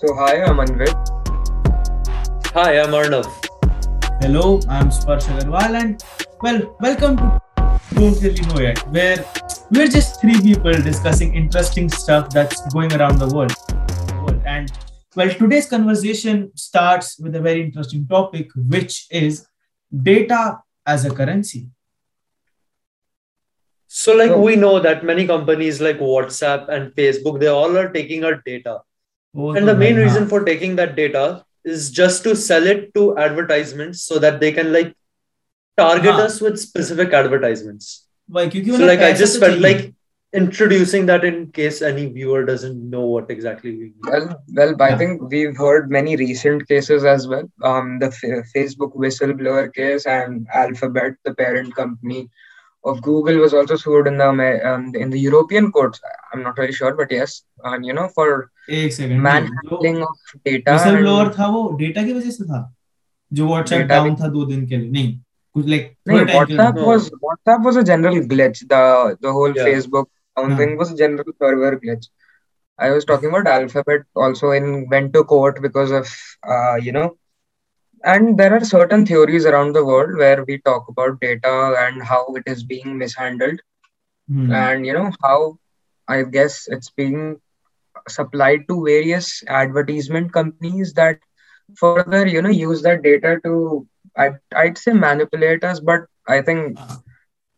So hi, I'm Anvit. Hi, I'm Arnav. Hello, I'm Sparsh Agarwal, and well, welcome to Don't Really Know Yet, where we're just three people discussing interesting stuff that's going around the world. And well, today's conversation starts with a very interesting topic, which is data as a currency. So, like, So- we know that many companies like WhatsApp and Facebook, they all are taking our data and the main reason for taking that data is just to sell it to advertisements so that they can like target हाँ. us with specific advertisements. Why? So like I just felt like introducing that in case any viewer doesn't know what exactly we mean. Well, well, yeah. I think we've heard many recent cases as well. Um, the F- Facebook whistleblower case and Alphabet, the parent company, of Google, was also sued in the Amer- um, in the European courts. I'm not really sure, but yes, and you know, for एक second जो manhandling of data. Whistle and- blower था वो data की वजह से था जो WhatsApp Data down था दो दिन के लिए नहीं कुछ like No, WhatsApp No. was WhatsApp was a general glitch. The the whole Yeah. Facebook down Huh. thing was a general server glitch. I was talking about Alphabet also in went to court because of uh, you know, and there are certain theories around the world where we talk about data and how it is being mishandled Hmm. and you know how I guess it's being supplied to various advertisement companies that further you know use that data to I'd, I'd say manipulate us but I think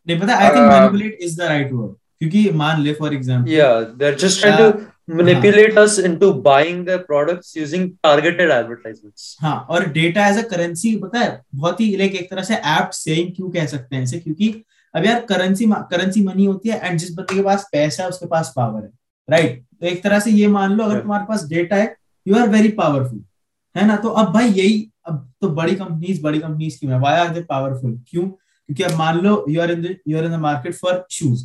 नहीं पता I think Uh, manipulate is the right word क्योंकि मान ले for example Yeah, they're just trying Uh, to manipulate us into buying their products using targeted advertisements. हाँ और data as a currency पता है बहुत ही लाइक एक तरह से एप्ट सेइंग क्यों कह सकते हैं इसे? क्योंकि अब यार करेंसी करेंसी मनी होती है एंड जिस बंदे के पास पैसा है उसके पास पावर है राइट तो एक तरह से ये मान लो अगर Yeah. तुम्हारे पास डेटा है यू आर वेरी पावरफुल है ना? तो अब भाई यही अब तो बड़ी कंपनीज़ बड़ी कंपनीज़ क्यों है? वाई आर दे पावरफुल क्यों? क्योंकि अब मान लो you are in you are in the market for shoes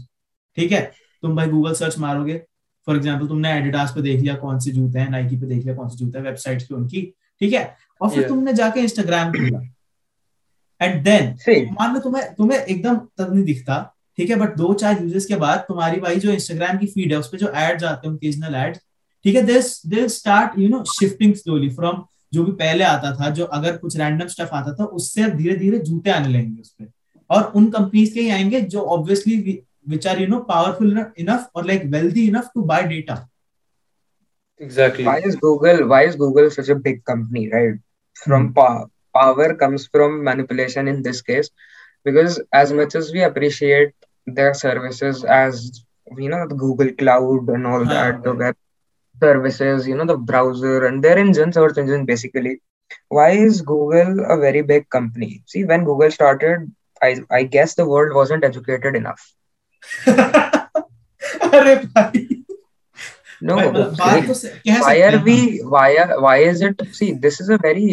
ठीक है? तुम भाई गूगल सर्च मारोगे फॉर एग्ज़ाम्पल तुमने एडिडास पे देख लिया कौन से जूते हैं नाइकी पे देख लिया कौन से जूते हैं वेबसाइट्स पे उनकी ठीक है? और फिर Yeah. तुमने जाके इंस्टाग्राम खोला। एंड देन मान लो तुम्हें तुम्हें एकदम तब नहीं दिखता ठीक है? बट दो चार यूज़र्स के बाद तुम्हारी भाई जो इंस्टाग्राम की फ़ीड है उस पे जो एड्स आते हैं ओकेजनल एड्स ठीक है? They they start you know shifting slowly from जो भी पहले आता था जो अगर कुछ रैंडम स्टफ़ आता था उससे धीरे धीरे जूते आने लगेंगे उस पे। और उन कंपनीज़ के ही आएँगे जो obviously which are you know powerful enough or like wealthy enough to buy data. Exactly. Why is google why is google such a big company right? From hmm. power power comes from manipulation in this case because as much as we appreciate their services as you know the google cloud and all ah, that the web services you know the browser and their engine search engine basically why is google a very big company? See when google started i i guess the world wasn't educated enough. अरे भाई no भाई, मतलब बात तो से- कह why सकते are हैं we हाँ। why are why is it see this is a very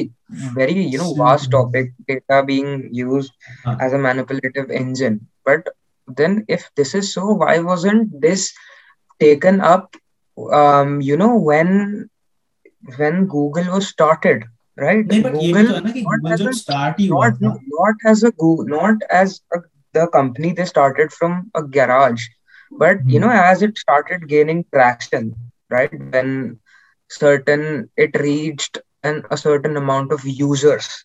very you know vast Hmm. topic data being used हाँ. as a manipulative engine but then if this is so why wasn't this taken up um you know when when google was started right नहीं but ये भी तो है ना कि not Google as जब a- start ही हुआ not था not as a google not as a, the company they started from a garage but you Hmm. know as it started gaining traction right when certain it reached an a certain amount of users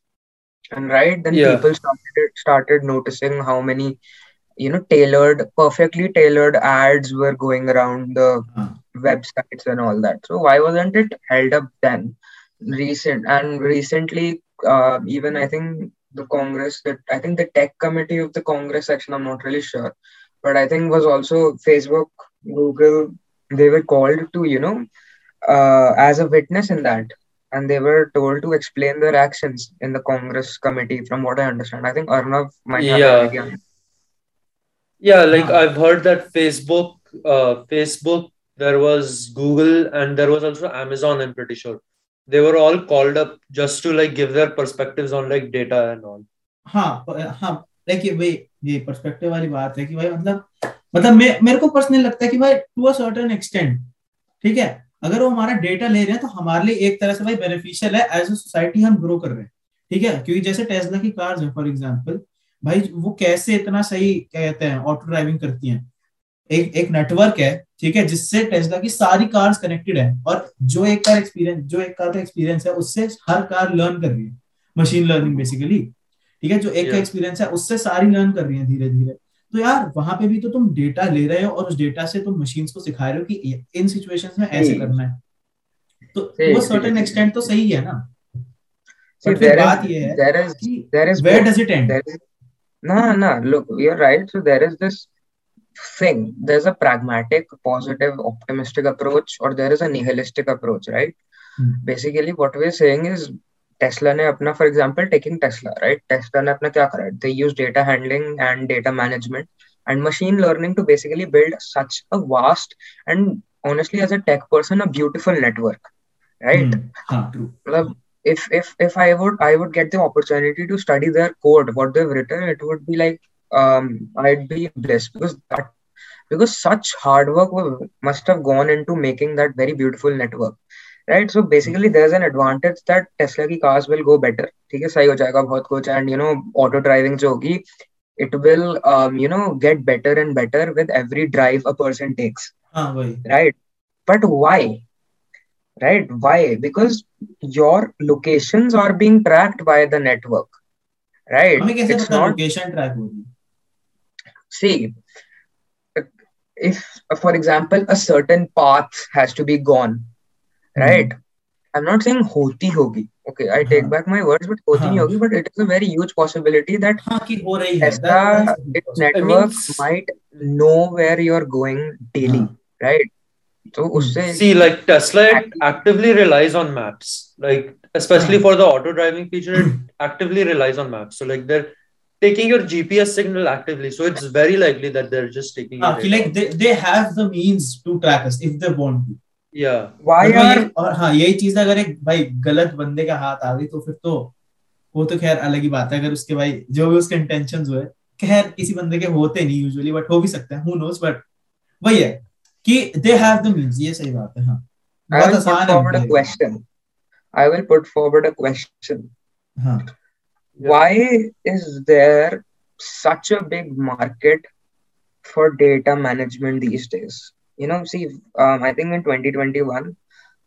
and right then Yeah. people started started noticing how many you know tailored perfectly tailored ads were going around the हाँ. websites and all that so why wasn't it held up then recent and recently uh, even i think the congress that i think the tech committee of the congress section i'm not really sure but i think was also facebook google they were called to you know uh, as a witness in that and they were told to explain their actions in the congress committee from what i understand i think arnav might have Yeah. an Yeah, like. I've heard that Facebook, uh, Facebook, there was Google, and there was also Amazon. I'm pretty sure they were all called up just to like give their perspectives on like data and all. हाँ हाँ like ये वही ये perspective वाली बात है कि भाई मतलब मतलब मे, मेरे को पर्सनली लगता है कि भाई टू अ सर्टेन एक्सटेंट ठीक है? अगर वो हमारा डेटा ले रहे हैं तो हमारे लिए एक तरह से भाई बेनिफिशियल है एज अ सोसाइटी हम ग्रो कर रहे हैं ठीक है? क्योंकि जैसे टेस्ला की कार्स है फॉर एग्जांपल भाई वो कैसे इतना सही कहते हैं ऑटो ड्राइविंग करती हैं? एक एक नेटवर्क है ठीक है जिससे टेस्ला की सारी कार्स कनेक्टेड है और जो एक कार एक्सपीरियंस जो एक कार का एक्सपीरियंस है उससे हर कार लर्न कर रही है। मशीन लर्निंग बेसिकली ठीक है जो एक का एक्सपीरियंस है उससे सारी लर्न कर रही है धीरे धीरे तो यार वहाँ पे भी तो तुम डेटा ले रहे हो और उस डेटा से तुम मशीन को सिखा रहे हो कि इन सिचुएशंस में ऐसे करना है। तो वो सर्टेन एक्सटेंट तो सही है ना? But फिर there बात is- ये है कि where does it end? There is no, no. Look, you're right. thing. There's a pragmatic, positive, optimistic approach, or there is a nihilistic approach, right? Hmm. Basically, what we're saying is Tesla ने अपना, for example, taking Tesla, right? Tesla ने अपना क्या करा? They use data handling and data management and machine learning to basically build such a vast and honestly, as a tech person, a beautiful network, right? हम्म, हाँ true मतलब if if if I would I would get the opportunity to study their code, what they've written, it would be like um, I'd be blessed because that because such hard work must have gone into making that very beautiful network right? So basically there's an advantage that tesla ki cars will go better. theek hai sahi and you know auto driving jo it will um, you know get better and better with every drive a person takes. right? But why? Right? Why? Because your locations are being tracked by the network. Right? it's not location track See, if, for example, a certain path has to be gone, right? Mm-hmm. I'm not saying hoti hogi. Okay, I take huh. back my words, but hoti huh. hogi. But it is a very huge possibility that Tesla its network means... might know where you're going daily, huh. right? So usse see, like Tesla actively, actively relies on maps, like especially for the auto driving feature, it actively relies on maps. So like they're taking your GPS signal actively. So it's very likely that they're just taking हाँ your like they they have the means to track us if they want to Yeah. why और are और हाँ यही चीज़ अगर एक भाई गलत बंदे का हाथ आ गई तो फिर तो वो तो खैर अलग ही बात है अगर उसके भाई जो भी उसके इंटेंशन हुए खैर किसी बंदे के होते नहीं यूजुअली बट हो भी सकते हैं हु नोस बट वही है कि दे हैव द मींस ये सही बात है हाँ बहुत आसान है question. I will put forward a question. हाँ yeah. why is there such a big market for data management these days? You know, see, um, I think in 2021,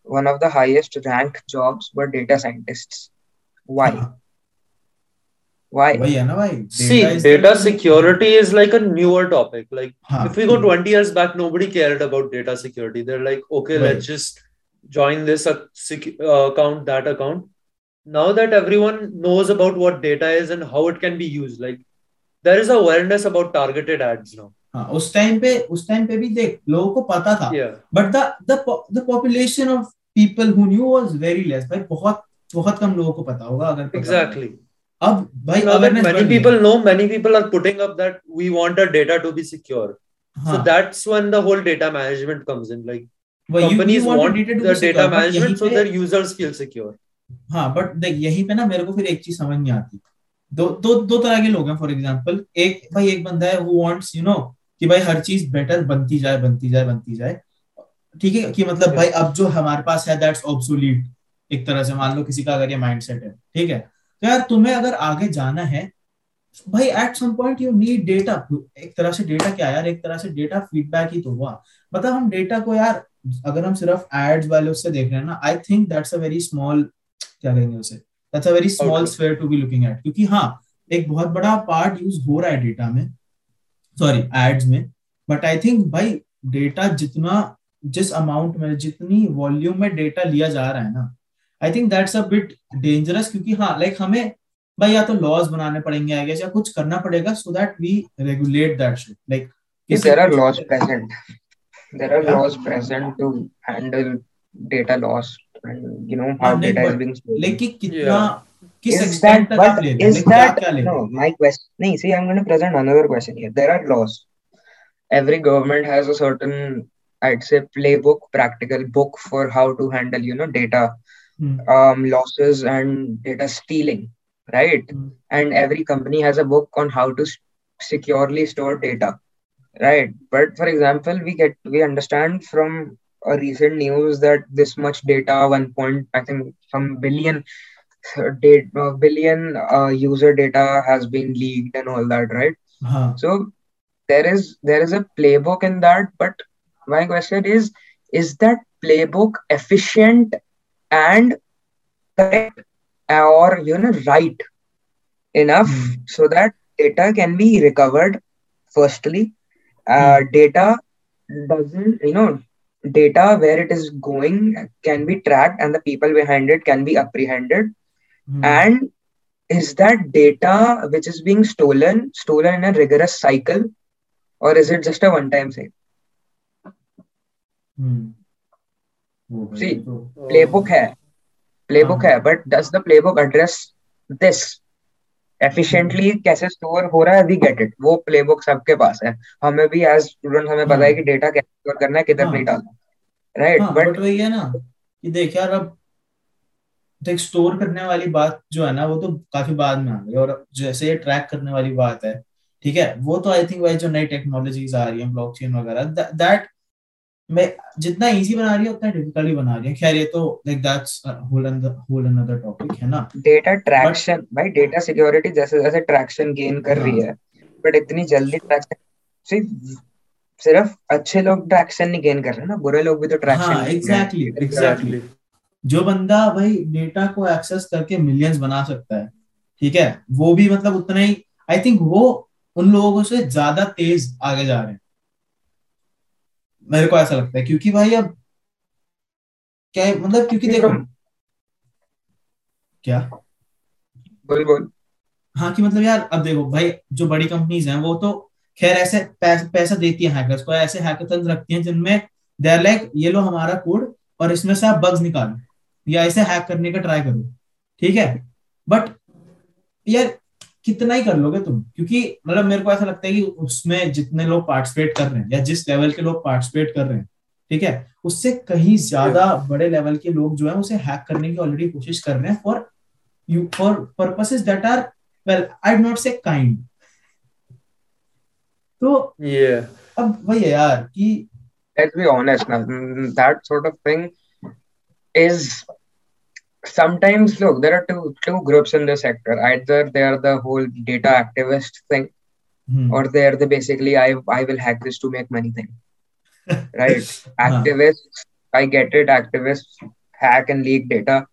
one of the highest ranked jobs were data scientists. Why? Uh-huh. Why? Why, yeah, no, why? Data See, data the... security is like a newer topic. Like, huh. if we go 20 years back, nobody cared about data security. They're like, okay, let's just join this uh, sec- uh, account, that account Now that everyone knows about what data is and how it can be used, like there is awareness about targeted ads now. हाँ उस time पे उस time पे भी देख लोगों को पता था Yeah. But the the the population of people who knew was very less भाई बहुत बहुत कम लोगों को पता होगा अगर पता Exactly. होगा। अब भाई Now that awareness many बढ़ गई। people know, many people are putting up that we want our data to be secure. हाँ, So that's when the whole data management comes in. Like वही, you- you companies want हाँ but देख, यहीं पे ना मेरे को फिर एक चीज़ समझ नहीं आती। दो दो दो तरह के लोग हैं फॉर एग्ज़ाम्पल एक भाई, एक बंदा है हु वांट्स यू नो कि भाई हर चीज़ बेटर बनती जाए बनती जाए बनती जाए। ठीक है, कि मतलब भाई अब जो हमारे पास है दैट्स ऑब्सोलीट एक तरह से मान लो किसी का अगर ये माइंडसेट है। ठीक है? तो यार तुम्हें अगर आगे जाना है, भाई at some point you need data एक तरह से डेटा क्या यार? एक तरह से डेटा फीडबैक ही तो हुआ। मतलब हम डेटा को यार, अगर हम सिर्फ़ एड्स वाले उससे देख रहे हैं ना I think that's a very small क्या कहेंगे उसे? That's a very small. Sphere to be looking at क्योंकि हाँ एक बहुत बड़ा पार्ट यूज़ हो रहा है डेटा में सॉरी एड्स में बट आई थिंक भाई डेटा जितना जिस अमाउंट में जितनी वॉल्यूम में डेटा लिया जा रहा है ना I think that's a bit dangerous क्योंकि हाँ लाइक like हमें भाई या तो लॉज बनाने पड़ेंगे आई गेस या कुछ करना पड़ेगा so that we regulate that shit like there are laws present, there are Yeah. laws present to handle data loss. you know how no, data is being. Like is that, no my question nahi, see i'm going to present another question here. There are laws. Every government has a certain i'd say playbook practical book for how to handle you know data mm. um, losses and data stealing right? Mm. and every company has a book on how to securely store data right? But for example we get we understand from a recent news that this much data one point i think some billion data billion uh, user data has been leaked and all that right हाँ so there is there is a playbook in that but my question is is that playbook efficient and correct or you know right enough Hmm. so that data can be recovered firstly uh, Hmm. data doesn't you know data where it is going can be tracked and the people behind it can be apprehended. Mm. and is that data which is being stolen stolen in a rigorous cycle or is it just a one time thing hmm. hmm. see playbook hai. Playbook hmm. hai but does the playbook address this? Efficiently कैसे store हो रहा है we get it वो playbook सबके पास है हमें भी एज स्टूडेंट हमें पता है हाँ। कि डेटा कैसे स्टोर करना है किधर हाँ। नहीं डालना राइट हाँ बट बट वही है ना कि देख यार अब देख स्टोर करने वाली बात जो है ना वो तो काफ़ी बाद में आ गई और जैसे ये ट्रैक करने वाली बात है ठीक है वो तो आई थिंक भाई जो नई टेक्नोलॉजीज़ आ रही है ब्लॉकचेन वगैरह दैट मैं जितना इजी बना रही है उतना डिफ़िकल्ट बना रही है। खैर ये तो like that's whole whole another topic है ना? डेटा ट्रैक्शन भाई डेटा सिक्योरिटी जैसे जैसे ट्रैक्शन गेन कर रही हाँ। है बट इतनी जल्दी ट्रैक्शन सिर्फ़ सिर्फ़ अच्छे लोग ट्रैक्शन नहीं गेन कर रहे ना बुरे लोग भी तो ट्रैक्शन हाँ एग्जैक्टली एग्जैक्टली जो बंदा भाई डेटा को एक्सेस करके मिलियंस बना सकता है ठीक है? वो भी मतलब उतना ही आई थिंक वो उन लोगों से ज़्यादा तेज आगे जा रहे हैं। मेरे को ऐसा लगता है क्योंकि भाई अब क्या है मतलब क्योंकि देखो क्या? बोल बोल। हाँ कि मतलब यार अब देखो भाई जो बड़ी कंपनीज़ हैं वो तो खैर ऐसे पैस, पैसा देती है हैकर्स को ऐसे हैकेथन रखती हैं जिनमें दे आर लाइक ये लो हमारा कोड और इसमें से आप बग्स निकालो या इसे हैक करने का ट्राई करो। ठीक है? बट यार कितना ही कर लोगे तुम क्योंकि मतलब मेरे को ऐसा लगता है कि उसमें जितने लोग पार्टिसिपेट कर रहे हैं या जिस लेवल के लोग पार्टिसिपेट कर रहे हैं ठीक है उससे कहीं ज़्यादा बड़े लेवल के लोग जो है उसे हैक करने की ऑलरेडी कोशिश कर रहे हैं for you for purposes that are well I not say kind तो Yeah. अब वही है यार कि let's be honest now mm, that sort of thing is sometimes look there are two two groups in the sector. Either they are the whole data activist thing mm. or they are the basically i i will hack this to make money thing. Right? Activists i get it activists hack and leak data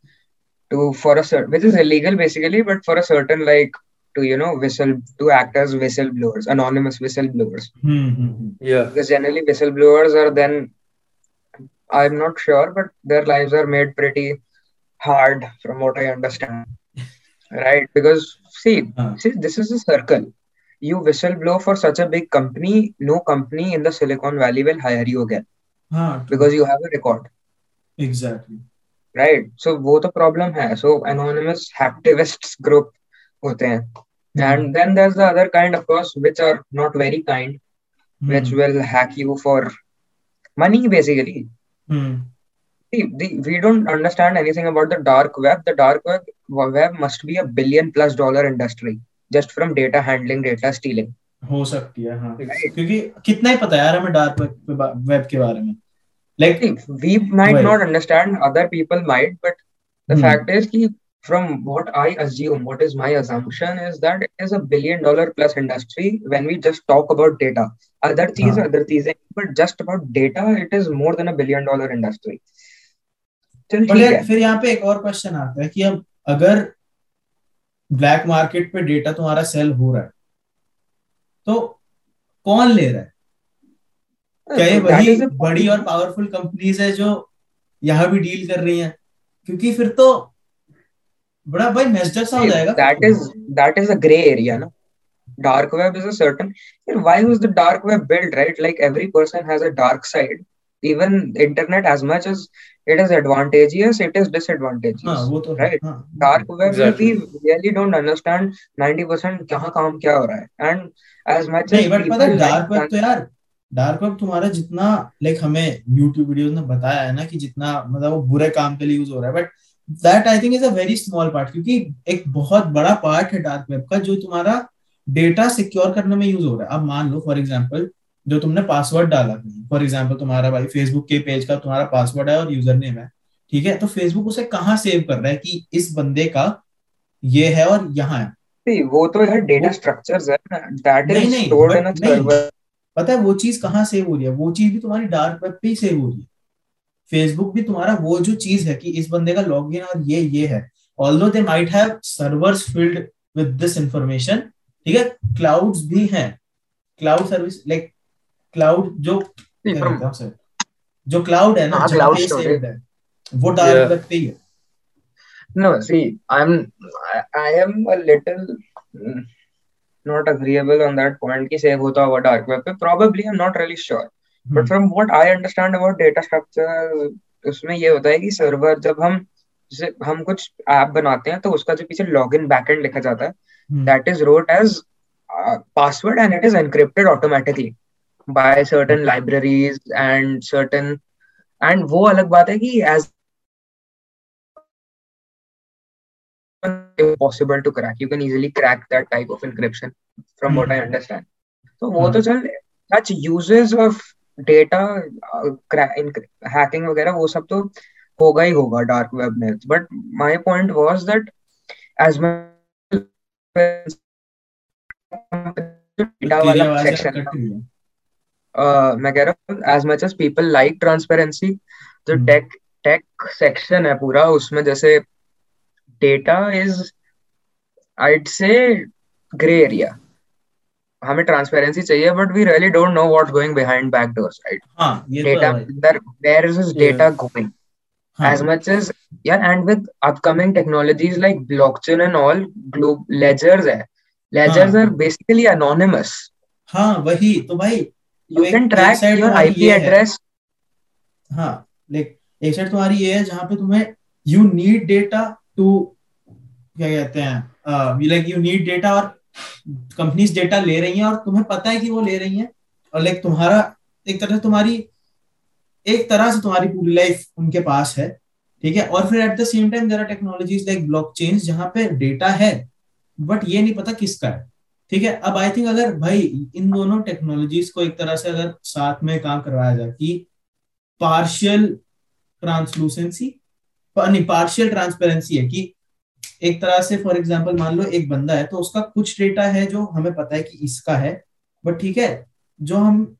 to for a certain which is illegal basically but for a certain like to you know whistle to act as whistleblowers anonymous whistleblowers. Mm-hmm. yeah. Because generally whistleblowers are then i'm not sure but their lives are made pretty hard from what i understand right because see हाँ, see this is a circle you whistleblow for such a big company no company in the silicon valley will hire you again हाँ because you have a record exactly right so वो तो problem है so anonymous hacktivists group होते हैं and then there's the other kind of course which are not very kind which will hack you for money basically See, the, we don't understand anything about the dark web. The dark web, web must be a billion plus dollar industry just from data handling, data stealing. हो सकती है हाँ Right? क्योंकि कितना ही पता है यार हमें डार्क वेब वेब के बारे में like See, we might Right. not understand, other people might, but the Hmm. fact is कि from what I assume, what is my assumption is that it is a billion dollar plus industry when we just talk about data. Other things, हाँ. other things, but just about data, it is more than a billion dollar industry. फिर यहाँ पे एक और question आता है कि अब अगर ब्लैक मार्केट पे डेटा तुम्हारा सेल हो रहा है तो कौन ले रहा है? क्या ये वही बड़ी और पावरफुल कंपनीज़ है जो यहाँ भी डील कर रही हैं? क्योंकि फिर तो बड़ा भाई मैसेजर सा हो जाएगा। That is that is a grey area ना dark web is a certain फिर why was the dark web build right like every person has a dark side even internet as much as it is advantageous it is हाँ disadvantageous वो तो है right? हाँ dark web में Exactly. we really don't understand 90% कहाँ काम क्या हो रहा है। And as much as नहीं बट पता है डार्क वेब तो यार डार्क वेब तुम्हारा जितना लाइक हमें यूट्यूब वीडियोस में बताया है ना कि जितना मतलब वो बुरे काम के लिए यूज़ हो रहा है। But that I think is a very small part क्योंकि एक बहुत बड़ा पार्ट है डार्क वेब का जो तुम्हारा डेटा सिक्योर करने में यूज़ हो रहा है। अब मान लो फॉर एग्जांपल जो तुमने पासवर्ड डाला फॉर एग्ज़ाम्पल तुम्हारा भाई फेसबुक के पेज का तुम्हारा पासवर्ड है और यूज़र नेम है। ठीक है? तो फेसबुक उसे कहाँ सेव कर रहा है कि इस बंदे का ये है और यहाँ है? वो तो है नहीं। server पता है वो चीज़ कहाँ सेव हो रही है? वो चीज़ भी तुम्हारी डार्क वेब पे ही सेव हो रही है। फेसबुक भी तुम्हारा वो जो चीज़ है कि इस बंदे का लॉगिन और ये ये है। Although they might have servers filled with this information ठीक है? क्लाउड्स भी हैं। क्लाउड सर्विस लाइक क्लाउड जो हैं? जो क्लाउड है ना हाँ, saved है वो डार्क Yeah. ही है No, see, I'm I, I am a little mm, not agreeable on that point कि save होता होगा dark web पे. Probably I'm not really sure. But hmm, from what I understand about data structure, उसमें ये होता है कि server जब हम जैसे हम कुछ ऐप बनाते हैं तो उसका जो पीछे लॉगिन बैकएंड लिखा जाता है हम्म, that is wrote as uh, password and it is encrypted automatically by certain libraries and certain and वो अलग बात है कि as possible to crack you can easily crack that type of encryption from what I understand तो वो तो चल such uses of data hacking वगैरह वो सब तो होगा ही होगा डार्क वेब में। But my point was that as much मैं कह रहा हूँ as much as people like transparency जो टेक टेक सेक्शन है पूरा उसमें जैसे data is I'd say grey area हमें ट्रांसपेरेंसी चाहिए but we really don't know what going behind back door side data अंदर where is data going as much as and with upcoming technologies like blockchain and all globe ledgers है। Ledgers are basically anonymous हाँ वही तो भाई you एक- can एक track side your IP address. हाँ like एक साइड तुम्हारी ये है जहाँ पे तुम्हें यू नीड डेटा टू क्या कहते हैं लाइक यू नीड डेटा और कंपनीज़ डेटा ले रही हैं और तुम्हें पता है कि वो ले रही हैं। और लाइक तुम्हारा एक तरह से तुम्हारी एक तरह से तुम्हारी पूरी लाइफ उनके पास है ठीक है? और फिर at the same time there are technologies like blockchain जहाँ पे डेटा है बट ये नहीं पता किसका है। ठीक है? अब आई थिंक अगर भाई इन दोनों टेक्नोलॉजीज़ को एक तरह से अगर साथ में काम करवाया जाए कि पार्शियल ट्रांसलूसेंसी नहीं पार्शियल ट्रांसपेरेंसी है कि एक तरह से फॉर एग्जांपल मान लो एक बंदा है तो उसका कुछ डेटा है जो हमें पता है कि इसका है बट ठीक है जो हम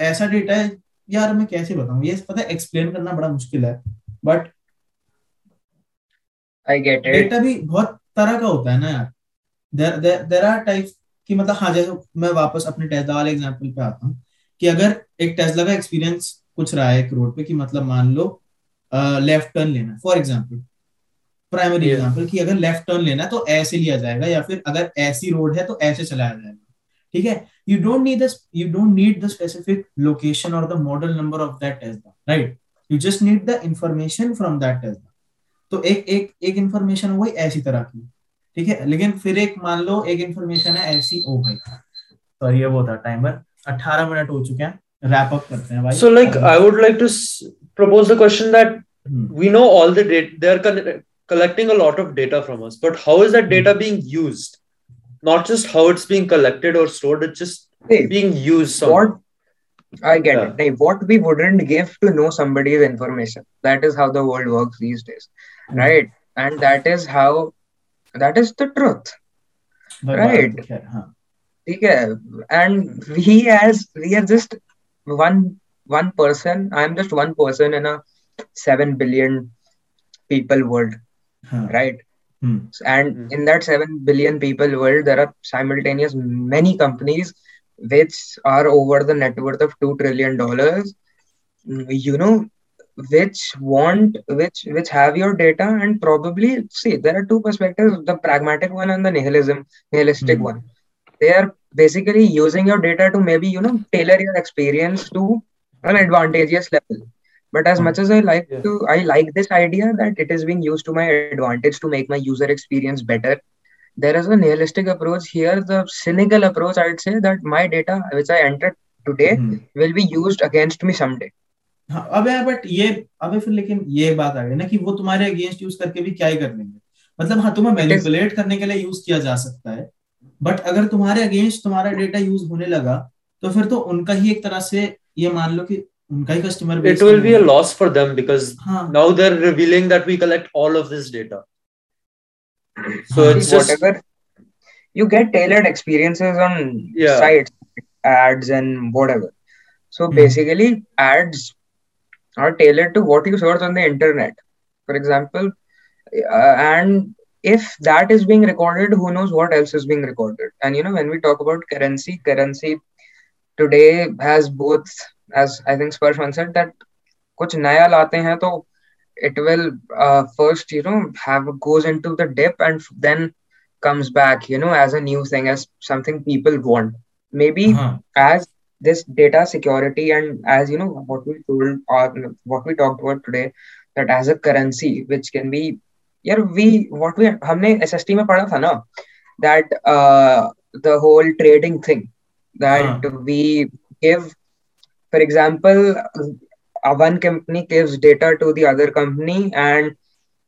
ऐसा डेटा है यार मैं कैसे बताऊँ? ये पता है एक्सप्लेन करना बड़ा मुश्किल है but I get it. Data भी बहुत तरह का होता है ना यार। देर आर टाइप कि मतलब हाँ जैसे मैं वापस अपने टेस्ला वाले एग्जांपल पे आता हूँ कि अगर एक टेस्ला का एक्सपीरियंस कुछ रहा है एक रोड पे कि मतलब मान लो लेफ़्ट टर्न लेना फॉर एग्जांपल प्राइमरी. एग्जांपल कि अगर लेफ़्ट टर्न लेना है तो ऐसे लिया जाएगा या फिर अगर ऐसी रोड है तो ऐसे चलाया जाएगा ठीक है? You don't need you don't need the specific location और the model number of that Tesla right you just need the information from that Tesla तो एक एक एक इंफॉर्मेशन वही ऐसी तरह की। ठीक है लेकिन फिर एक मान लो एक इंफॉर्मेशन है ऐसी ओ भाई सॉरी ये वो था टाइमर 18 मिनट हो चुके हैं रैप अप करते हैं भाई So, like, I would like to s- propose the question that hmm, we know all the data, they're con- collecting a lot of data from us, but how is that data being used? Not just how it's being collected or stored, it's just Hey, being used. Somehow. what I get Yeah. it. Hey, what we wouldn't give to know somebody's information. That is how the world works these days, hmm, right? And that is how that is the truth. भाई बात right. तो खैर, हाँ ठीक है and we as we are just one one person i'm just one person in a 7 billion people world हाँ right hmm, and Hmm. in that 7 billion people world there are simultaneous many companies which are over the net worth of 2 trillion dollars you know which want which which have your data and probably see there are two perspectives the pragmatic one and the nihilism nihilistic mm-hmm. one they are basically using your data to maybe you know tailor your experience to an advantageous level but as hmm. much as i like yeah. to i like this idea that it is being used to my advantage to make my user experience better there is a nihilistic approach here the cynical approach i'd say that my data which i entered today mm-hmm. will be used against me someday हाँ, अबे but ये अब फिर लेकिन ये बात आ गई ना कि वो तुम्हारे अगेंस्ट यूज़ करके भी क्या ही कर लेंगे। मतलब हाँ तुम्हें मैनिपुलेट करने के लिए यूज़ किया जा सकता है बट अगर तुम्हारे अगेंस्ट तुम्हारा डेटा यूज़ होने लगा तो फिर तो उनका ही एक तरह से ये मान लो कि उनका ही customer base it will be a loss for them because now they are revealing that we collect all of this data so it's whatever you get tailored experiences on sites ads and whatever so basically ads are tailored to what you search on the internet. For example, uh, and if that is being recorded, who knows what else is being recorded? And you know, when we talk about currency, currency today has both, as I think Sparsh once said, that कुछ नया लाते हैं तो it will uh, first you know have goes into the dip and then comes back you know as a new thing as something people want maybe हाँ as this data security and as you know what we told or what we talked about today that as a currency which can be यार we what we हमने SST में पढ़ा था ना that uh, the whole trading thing that we give for example uh, one company gives data to the other company and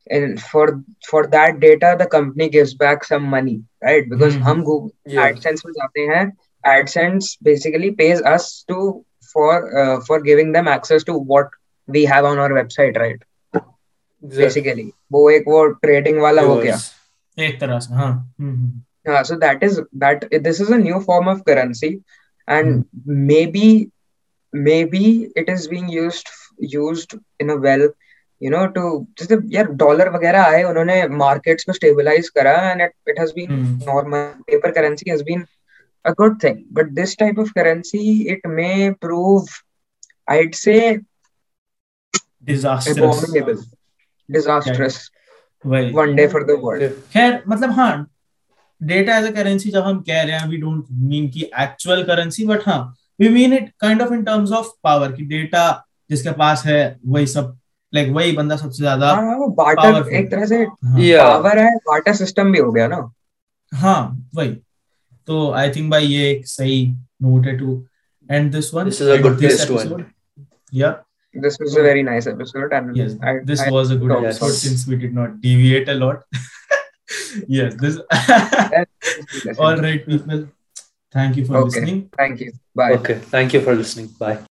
and for for that data the company gives back some money right because Mhm. हम Google Yeah. AdSense में जाते हैं AdSense basically pays us to for uh, for giving them access to what we have on our website right Exactly. basically वो एक वो trading वाला हो गया Viewers. एक तरह से हाँ हम्म, हम्म, Yeah, so that is that this is a new form of currency, and maybe maybe it is being used used in a well, you know, to just यार डॉलर वगैरह आए उन्होंने markets में stabilize करा and it, it has been hmm, normal paper currency has been a good thing, but this type of currency it may prove, I'd say, disastrous abominable, disastrous वही one day for the world. खैर मतलब हाँ data as a currency जब हम कह रहे हैं we don't mean की एक्चुअल करेंसी बट हाँ we mean it kind of in terms of power की डेटा जिसके पास है वही सब लाइक वही बंदा सबसे ज़्यादा हाँ Powerful. एक तरह से हाँ. पावर है barter system भी हो गया ना हाँ वही तो आई थिंक भाई ये एक सही नोट है to and this one This is a good place to end. yeah This was a very nice episode, and yes I, this I, was a good talked episode about- since we did not deviate a lot yes this all right people thank you for Okay. listening thank you. Bye. Okay. Thank you for listening. Bye.